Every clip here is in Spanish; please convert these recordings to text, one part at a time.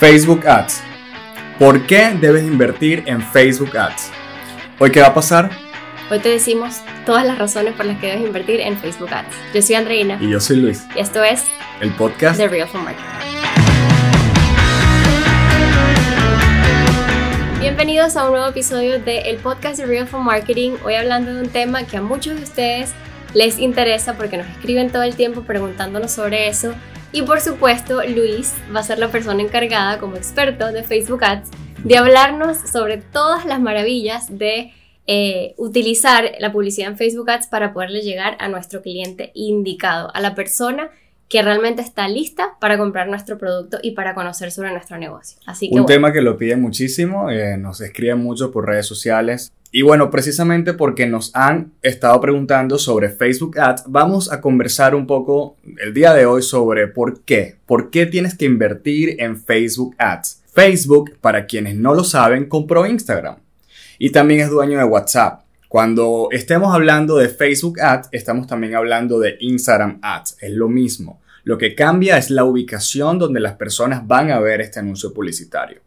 Facebook Ads. ¿Por qué debes invertir en Facebook Ads? ¿Hoy qué va a pasar? Hoy te decimos todas las razones por las que debes invertir en Facebook Ads. Yo soy Andreina. Y yo soy Luis. Y esto es el podcast The Real for Marketing. Bienvenidos a un nuevo episodio de el podcast The Real for Marketing. Hoy hablando de un tema que a muchos de ustedes les interesa porque nos escriben todo el tiempo preguntándonos sobre eso y por supuesto, Luis va a ser la persona encargada como experto de Facebook Ads de hablarnos sobre todas las maravillas de eh, utilizar la publicidad en Facebook Ads para poderle llegar a nuestro cliente indicado, a la persona que realmente está lista para comprar nuestro producto y para conocer sobre nuestro negocio. Así Un tema que lo piden muchísimo, eh, nos escriben mucho por redes sociales. Y bueno, precisamente porque nos han estado preguntando sobre Facebook Ads, vamos a conversar un poco el día de hoy sobre por qué. ¿Por qué tienes que invertir en Facebook Ads? Facebook, para quienes no lo saben, compró Instagram y también es dueño de WhatsApp. Cuando estemos hablando de Facebook Ads, estamos también hablando de Instagram Ads. Es lo mismo. Lo que cambia es la ubicación donde las personas van a ver este anuncio publicitario.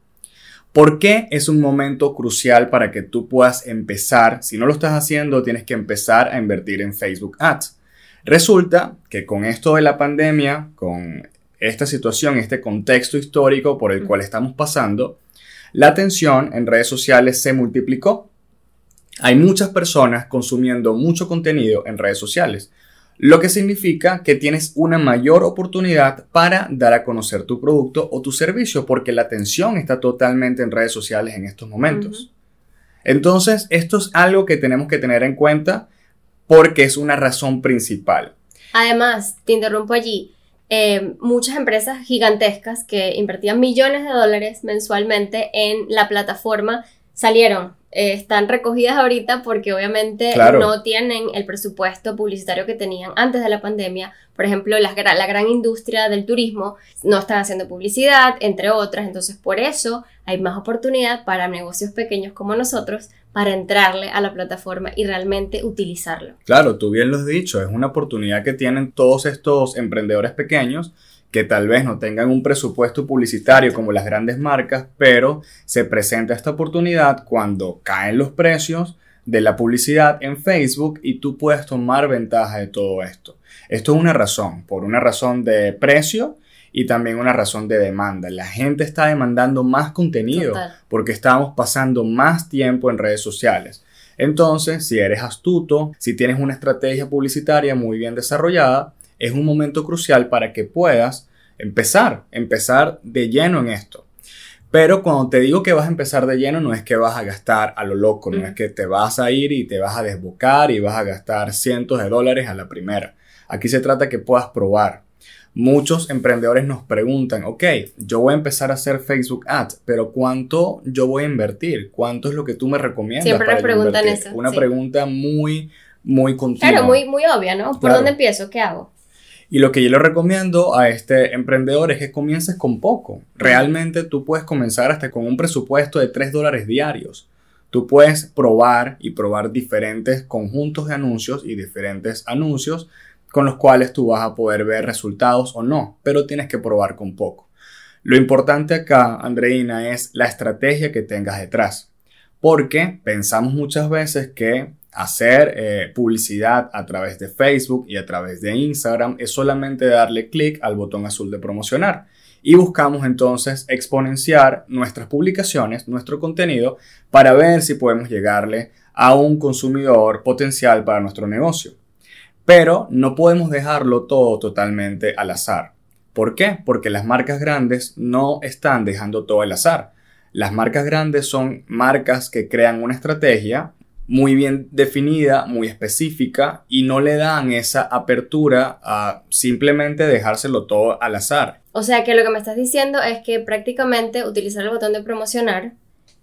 ¿Por qué es un momento crucial para que tú puedas empezar? Si no lo estás haciendo, tienes que empezar a invertir en Facebook Ads. Resulta que con esto de la pandemia, con esta situación, este contexto histórico por el cual estamos pasando, la atención en redes sociales se multiplicó. Hay muchas personas consumiendo mucho contenido en redes sociales, lo que significa que tienes una mayor oportunidad para dar a conocer tu producto o tu servicio, porque la atención está totalmente en redes sociales en estos momentos. Entonces, esto es algo que tenemos que tener en cuenta porque es una razón principal. Además, te interrumpo allí, eh, muchas empresas gigantescas que invertían millones de dólares mensualmente en la plataforma salieron eh, están recogidas ahorita porque obviamente no tienen el presupuesto publicitario que tenían antes de la pandemia. Por ejemplo, la, la gran industria del turismo no están haciendo publicidad, entre otras. Entonces, por eso hay más oportunidad para negocios pequeños como nosotros para entrarle a la plataforma y realmente utilizarlo. Claro, tú bien lo has dicho, es una oportunidad que tienen todos estos emprendedores pequeños que tal vez no tengan un presupuesto publicitario como las grandes marcas, pero se presenta esta oportunidad cuando caen los precios de la publicidad en Facebook y tú puedes tomar ventaja de todo esto. Esto es una razón, por una razón de precio y también una razón de demanda. La gente está demandando más contenido porque estamos pasando más tiempo en redes sociales. Entonces, si eres astuto, si tienes una estrategia publicitaria muy bien desarrollada, es un momento crucial para que puedas empezar, empezar de lleno en esto. Pero cuando te digo que vas a empezar de lleno, no es que vas a gastar a lo loco, no es que te vas a ir y te vas a desbocar y vas a gastar cientos de dólares a la primera. Aquí se trata que puedas probar. Muchos emprendedores nos preguntan, ok, yo voy a empezar a hacer Facebook Ads, pero ¿cuánto yo voy a invertir? ¿Cuánto es lo que tú me recomiendas? Siempre para nos preguntan eso. Una pregunta muy, muy continua. Claro, muy, muy obvia, ¿no? ¿Por dónde empiezo? ¿Qué hago? Y lo que yo le recomiendo a este emprendedor es que comiences con poco. Realmente tú puedes comenzar hasta con un presupuesto de 3 dólares diarios. Tú puedes probar y probar diferentes conjuntos de anuncios y diferentes anuncios con los cuales tú vas a poder ver resultados o no, pero tienes que probar con poco. Lo importante acá, Andreina, es la estrategia que tengas detrás. Porque pensamos muchas veces que hacer eh, publicidad a través de Facebook y a través de Instagram es solamente darle clic al botón azul de promocionar. Y buscamos entonces exponenciar nuestras publicaciones, nuestro contenido, para ver si podemos llegarle a un consumidor potencial para nuestro negocio. Pero no podemos dejarlo todo totalmente al azar. ¿Por qué? Porque las marcas grandes no están dejando todo al azar. Las marcas grandes son marcas que crean una estrategia, muy bien definida, muy específica y no le dan esa apertura a simplemente dejárselo todo al azar. O sea que lo que me estás diciendo es que prácticamente utilizar el botón de promocionar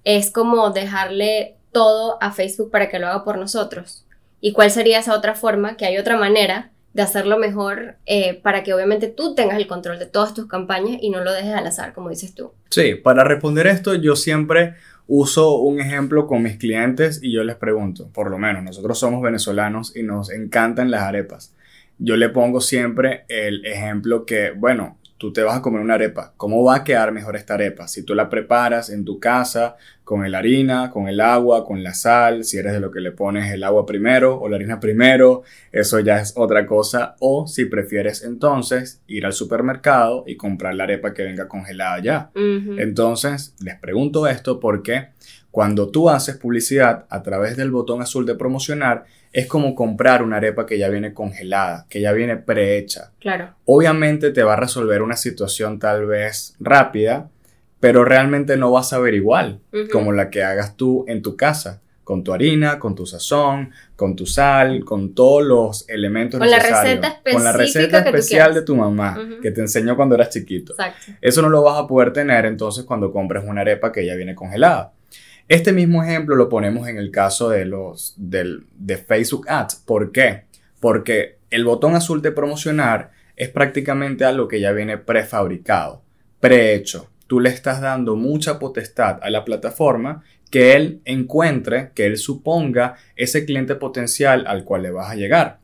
es como dejarle todo a Facebook para que lo haga por nosotros. ¿Y cuál sería esa otra forma? Que hay otra manera de hacerlo mejor eh, para que obviamente tú tengas el control de todas tus campañas y no lo dejes al azar, como dices tú. Sí, para responder esto yo siempre uso un ejemplo con mis clientes y yo les pregunto, por lo menos nosotros somos venezolanos y nos encantan las arepas. Yo le pongo siempre el ejemplo que, bueno, tú te vas a comer una arepa. ¿Cómo va a quedar mejor esta arepa? Si tú la preparas en tu casa con la harina, con el agua, con la sal, si eres de lo que le pones el agua primero o la harina primero, eso ya es otra cosa. O si prefieres entonces ir al supermercado y comprar la arepa que venga congelada ya. Entonces, les pregunto esto porque cuando tú haces publicidad a través del botón azul de promocionar, es como comprar una arepa que ya viene congelada, que ya viene prehecha. Claro. Obviamente te va a resolver una situación tal vez rápida, pero realmente no vas a ver igual como la que hagas tú en tu casa, con tu harina, con tu sazón, con tu sal, con todos los elementos con necesarios. La receta con la receta especial de tu mamá, que te enseñó cuando eras chiquito. Exacto. Eso no lo vas a poder tener entonces cuando compres una arepa que ya viene congelada. Este mismo ejemplo lo ponemos en el caso de los de Facebook Ads. ¿Por qué? Porque el botón azul de promocionar es prácticamente algo que ya viene prefabricado, prehecho. Tú le estás dando mucha potestad a la plataforma que él encuentre, que él suponga ese cliente potencial al cual le vas a llegar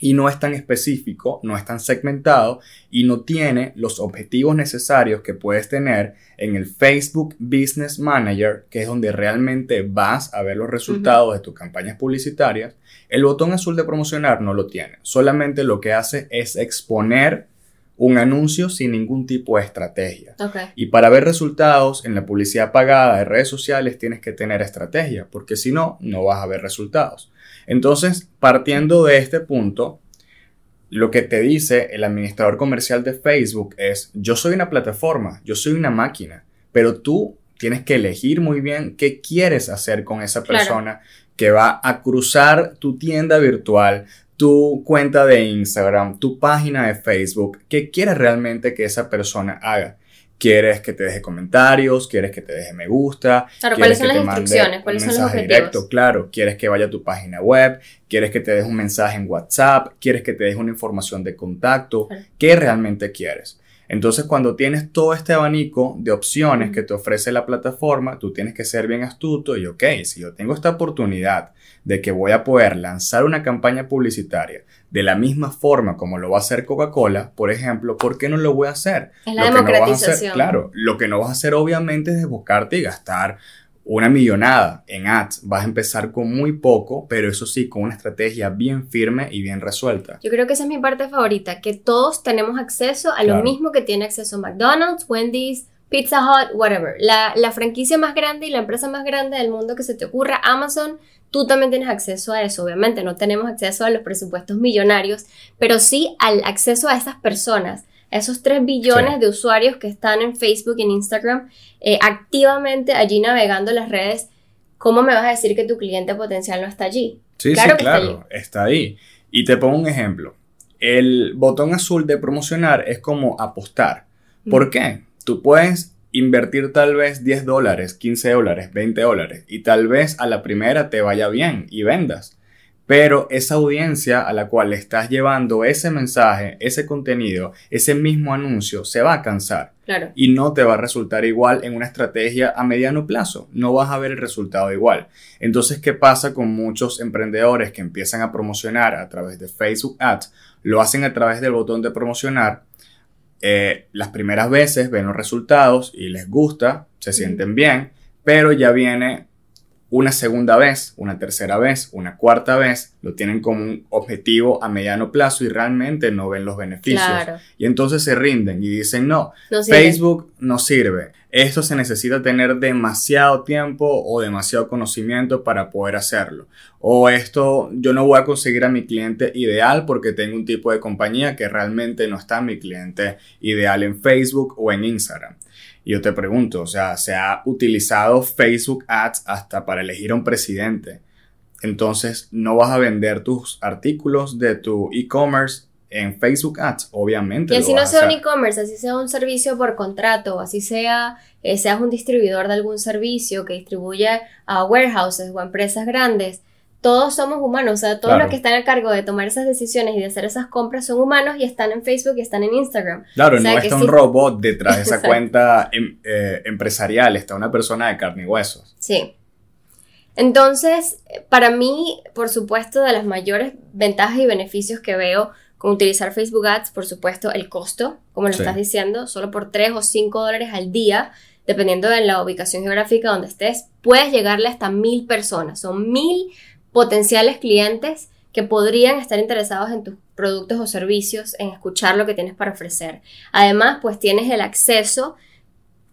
y no es tan específico, no es tan segmentado y no tiene los objetivos necesarios que puedes tener en el Facebook Business Manager, que es donde realmente vas a ver los resultados de tus campañas publicitarias. El botón azul de promocionar no lo tiene, solamente lo que hace es exponer un anuncio sin ningún tipo de estrategia. Y para ver resultados en la publicidad pagada de redes sociales tienes que tener estrategia, porque si no, no vas a ver resultados. Entonces, partiendo de este punto, lo que te dice el administrador comercial de Facebook es, yo soy una plataforma, yo soy una máquina, pero tú tienes que elegir muy bien qué quieres hacer con esa persona que va a cruzar tu tienda virtual, tu cuenta de Instagram, tu página de Facebook, qué quieres realmente que esa persona haga. ¿Quieres que te deje comentarios? ¿Quieres que te deje me gusta? Claro, ¿cuáles son las instrucciones? ¿Cuáles son los objetivos? directo, claro. ¿Quieres que vaya a tu página web? ¿Quieres que te deje un mensaje en WhatsApp? ¿Quieres que te deje una información de contacto? ¿Qué realmente quieres? Entonces, cuando tienes todo este abanico de opciones que te ofrece la plataforma, tú tienes que ser bien astuto y, ok, si yo tengo esta oportunidad de que voy a poder lanzar una campaña publicitaria de la misma forma como lo va a hacer Coca-Cola, por ejemplo, ¿por qué no lo voy a hacer? Es la democratización. claro, lo que no vas a hacer obviamente es buscarte y gastar una millonada en ads. Vas a empezar con muy poco, pero eso sí, con una estrategia bien firme y bien resuelta. Yo creo que esa es mi parte favorita, que todos tenemos acceso a lo mismo que tiene acceso McDonald's, Wendy's, Pizza Hut, whatever. La, la franquicia más grande y la empresa más grande del mundo que se te ocurra, Amazon, tú también tienes acceso a eso. Obviamente no tenemos acceso a los presupuestos millonarios, pero sí al acceso a esas personas, esos 3 billones de usuarios que están en Facebook y en Instagram eh, activamente allí navegando las redes. ¿Cómo me vas a decir que tu cliente potencial no está allí? Sí, claro sí, claro, está ahí. Y te pongo un ejemplo. El botón azul de promocionar es como apostar. ¿Por qué? Tú puedes invertir tal vez 10 dólares, 15 dólares, 20 dólares y tal vez a la primera te vaya bien y vendas. Pero esa audiencia a la cual le estás llevando ese mensaje, ese contenido, ese mismo anuncio, se va a cansar. Claro. Y no te va a resultar igual en una estrategia a mediano plazo. No vas a ver el resultado igual. Entonces, ¿qué pasa con muchos emprendedores que empiezan a promocionar a través de Facebook Ads? Lo hacen a través del botón de promocionar eh, las primeras veces ven los resultados y les gusta, se sienten bien, pero ya viene una segunda vez, una tercera vez, una cuarta vez, lo tienen como un objetivo a mediano plazo y realmente no ven los beneficios. Y entonces se rinden y dicen, no, Facebook no sirve. Esto se necesita tener demasiado tiempo o demasiado conocimiento para poder hacerlo. O esto yo no voy a conseguir a mi cliente ideal porque tengo un tipo de compañía que realmente no está mi cliente ideal en Facebook o en Instagram. Y yo te pregunto, o sea, se ha utilizado Facebook Ads hasta para elegir a un presidente. Entonces, no vas a vender tus artículos de tu e-commerce en Facebook Ads, obviamente. Y así no sea un e-commerce, así sea un servicio por contrato, así sea, eh, seas un distribuidor de algún servicio que distribuye a warehouses o a empresas grandes todos somos humanos, o sea, todos los que están a cargo de tomar esas decisiones y de hacer esas compras son humanos y están en Facebook y están en Instagram. Claro, no está un robot detrás de esa cuenta em, eh, empresarial, está una persona de carne y huesos. Sí. Entonces, para mí, por supuesto, de las mayores ventajas y beneficios que veo con utilizar Facebook Ads, por supuesto, el costo, como lo estás diciendo, solo por 3 o 5 dólares al día, dependiendo de la ubicación geográfica donde estés, puedes llegarle hasta mil personas. Son mil potenciales clientes que podrían estar interesados en tus productos o servicios, en escuchar lo que tienes para ofrecer. Además, pues tienes el acceso,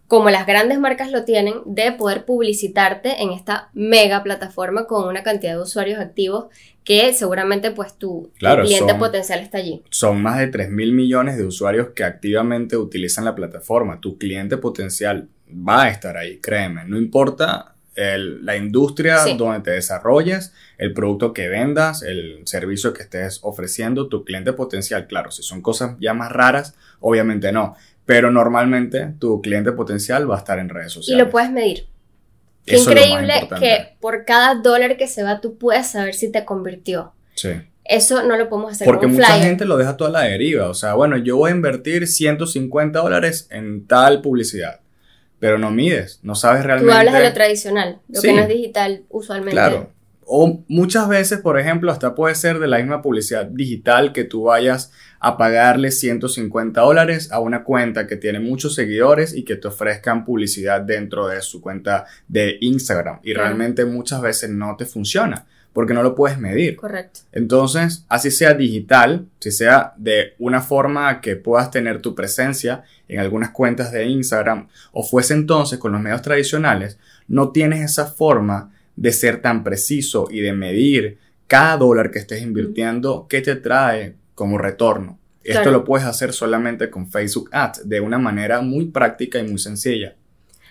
como las grandes marcas lo tienen, de poder publicitarte en esta mega plataforma con una cantidad de usuarios activos que seguramente pues tu, cliente potencial está allí. Son más de 3 mil millones de usuarios que activamente utilizan la plataforma. Tu cliente potencial va a estar ahí, créeme. No importa la industria donde te desarrolles, el producto que vendas, el servicio que estés ofreciendo, tu cliente potencial, claro, si son cosas ya más raras, obviamente no, pero normalmente tu cliente potencial va a estar en redes sociales. Y lo puedes medir. Qué increíble que por cada dólar que se va tú puedes saber si te convirtió. Sí. Eso no lo podemos hacer Porque mucha gente lo deja toda la deriva. O sea, bueno, yo voy a invertir 150 dólares en tal publicidad pero no mides, no sabes realmente. Tú hablas de lo tradicional, lo que no es digital usualmente. Claro. O muchas veces, por ejemplo, hasta puede ser de la misma publicidad digital que tú vayas a pagarle 150 dólares a una cuenta que tiene muchos seguidores y que te ofrezcan publicidad dentro de su cuenta de Instagram. Y realmente muchas veces no te funciona porque no lo puedes medir. Correcto. Entonces, así sea digital, si sea de una forma que puedas tener tu presencia en algunas cuentas de Instagram, o fuese entonces con los medios tradicionales, no tienes esa forma de ser tan preciso y de medir cada dólar que estés invirtiendo, qué te trae como retorno. Esto lo puedes hacer solamente con Facebook Ads de una manera muy práctica y muy sencilla.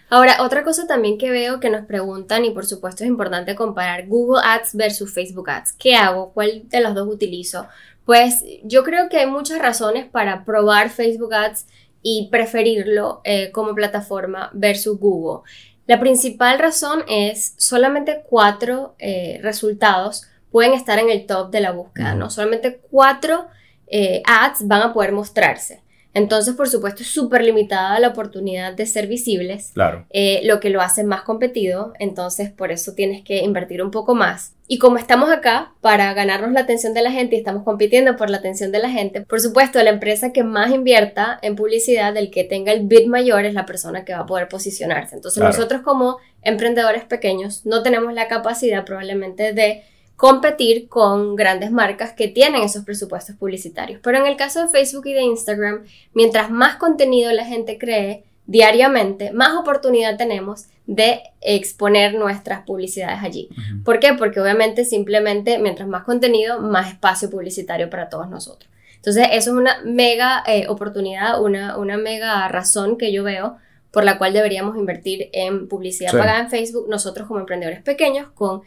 Ahora, otra cosa también que veo que nos preguntan, y por supuesto es importante comparar Google Ads versus Facebook Ads. ¿Qué hago? ¿Cuál de los dos utilizo? Pues yo creo que hay muchas razones para probar Facebook Ads y preferirlo eh, como plataforma versus Google. La principal razón es solamente cuatro eh, resultados pueden estar en el top de la búsqueda, ¿no? Solamente cuatro eh, ads van a poder mostrarse. Entonces, por supuesto, es súper limitada la oportunidad de ser visibles, claro. Eh, lo que lo hace más competido, entonces por eso tienes que invertir un poco más. Y como estamos acá para ganarnos la atención de la gente y estamos compitiendo por la atención de la gente, por supuesto, la empresa que más invierta en publicidad, el que tenga el bid mayor, es la persona que va a poder posicionarse. Entonces, nosotros como emprendedores pequeños no tenemos la capacidad probablemente de competir con grandes marcas que tienen esos presupuestos publicitarios. Pero en el caso de Facebook y de Instagram, mientras más contenido la gente cree diariamente, más oportunidad tenemos de exponer nuestras publicidades allí. ¿Por qué? Porque obviamente simplemente mientras más contenido, más espacio publicitario para todos nosotros. Entonces, eso es una mega eh, oportunidad, una, una mega razón que yo veo por la cual deberíamos invertir en publicidad pagada en Facebook nosotros como emprendedores pequeños con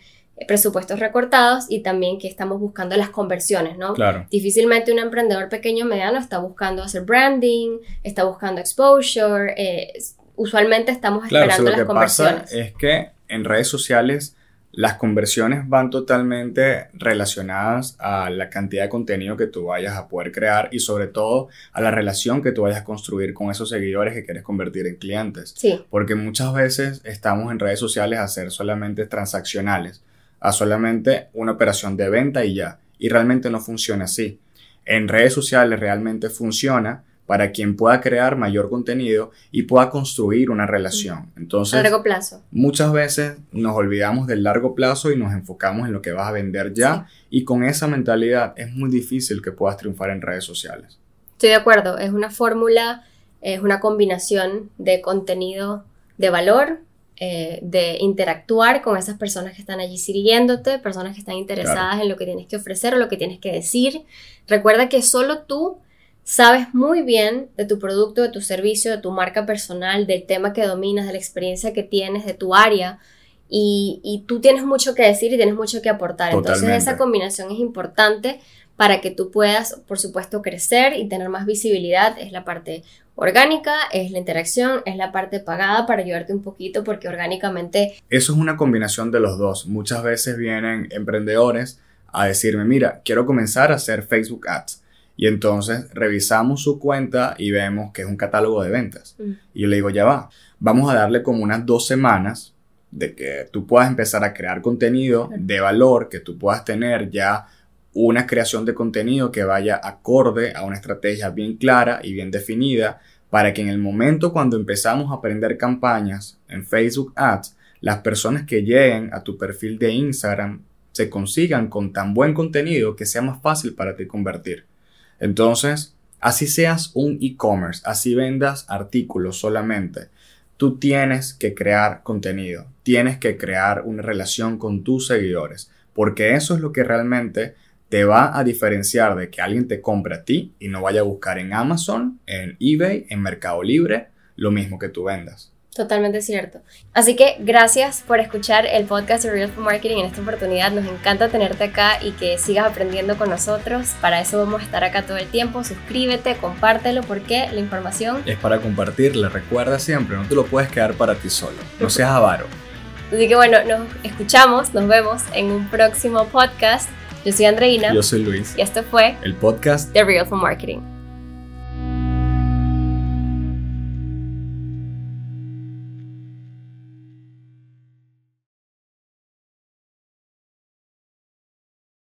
presupuestos recortados y también que estamos buscando las conversiones, ¿no? Claro. Difícilmente un emprendedor pequeño o mediano está buscando hacer branding, está buscando exposure, eh, usualmente estamos esperando lo las que conversiones. Pasa es que en redes sociales las conversiones van totalmente relacionadas a la cantidad de contenido que tú vayas a poder crear y sobre todo a la relación que tú vayas a construir con esos seguidores que quieres convertir en clientes. Sí. Porque muchas veces estamos en redes sociales a ser solamente transaccionales a solamente una operación de venta y ya. Y realmente no funciona así. En redes sociales realmente funciona para quien pueda crear mayor contenido y pueda construir una relación. Entonces, a largo plazo. Muchas veces nos olvidamos del largo plazo y nos enfocamos en lo que vas a vender ya y con esa mentalidad es muy difícil que puedas triunfar en redes sociales. Estoy de acuerdo, es una fórmula, es una combinación de contenido de valor eh, de interactuar con esas personas que están allí sirviéndote, personas que están interesadas en lo que tienes que ofrecer o lo que tienes que decir. Recuerda que solo tú sabes muy bien de tu producto, de tu servicio, de tu marca personal, del tema que dominas, de la experiencia que tienes, de tu área. Y, tú tienes mucho que decir y tienes mucho que aportar. Entonces esa combinación es importante para que tú puedas, por supuesto, crecer y tener más visibilidad. Es la parte orgánica, es la interacción, es la parte pagada para ayudarte un poquito porque orgánicamente... Eso es una combinación de los dos. Muchas veces vienen emprendedores a decirme, mira, quiero comenzar a hacer Facebook Ads. Y entonces revisamos su cuenta y vemos que es un catálogo de ventas. Mm. Y yo le digo, ya va, vamos a darle como unas dos semanas de que tú puedas empezar a crear contenido de valor, que tú puedas tener ya una creación de contenido que vaya acorde a una estrategia bien clara y bien definida para que en el momento cuando empezamos a aprender campañas en Facebook Ads, las personas que lleguen a tu perfil de Instagram se consigan con tan buen contenido que sea más fácil para ti convertir. Entonces, así seas un e-commerce, así vendas artículos solamente, tú tienes que crear contenido, tienes que crear una relación con tus seguidores, porque eso es lo que realmente te va a diferenciar de que alguien te compre a ti y no vaya a buscar en Amazon, en eBay, en Mercado Libre, lo mismo que tú vendas. Totalmente cierto. Así que gracias por escuchar el podcast de Real for Marketing en esta oportunidad. Nos encanta tenerte acá y que sigas aprendiendo con nosotros. Para eso vamos a estar acá todo el tiempo. Suscríbete, compártelo porque la información es para compartirla. Recuerda siempre, no te lo puedes quedar para ti solo. No seas avaro. Así que bueno, nos escuchamos, nos vemos en un próximo podcast. Yo soy Andreina. Yo soy Luis. Y esto fue el podcast de Real for Marketing.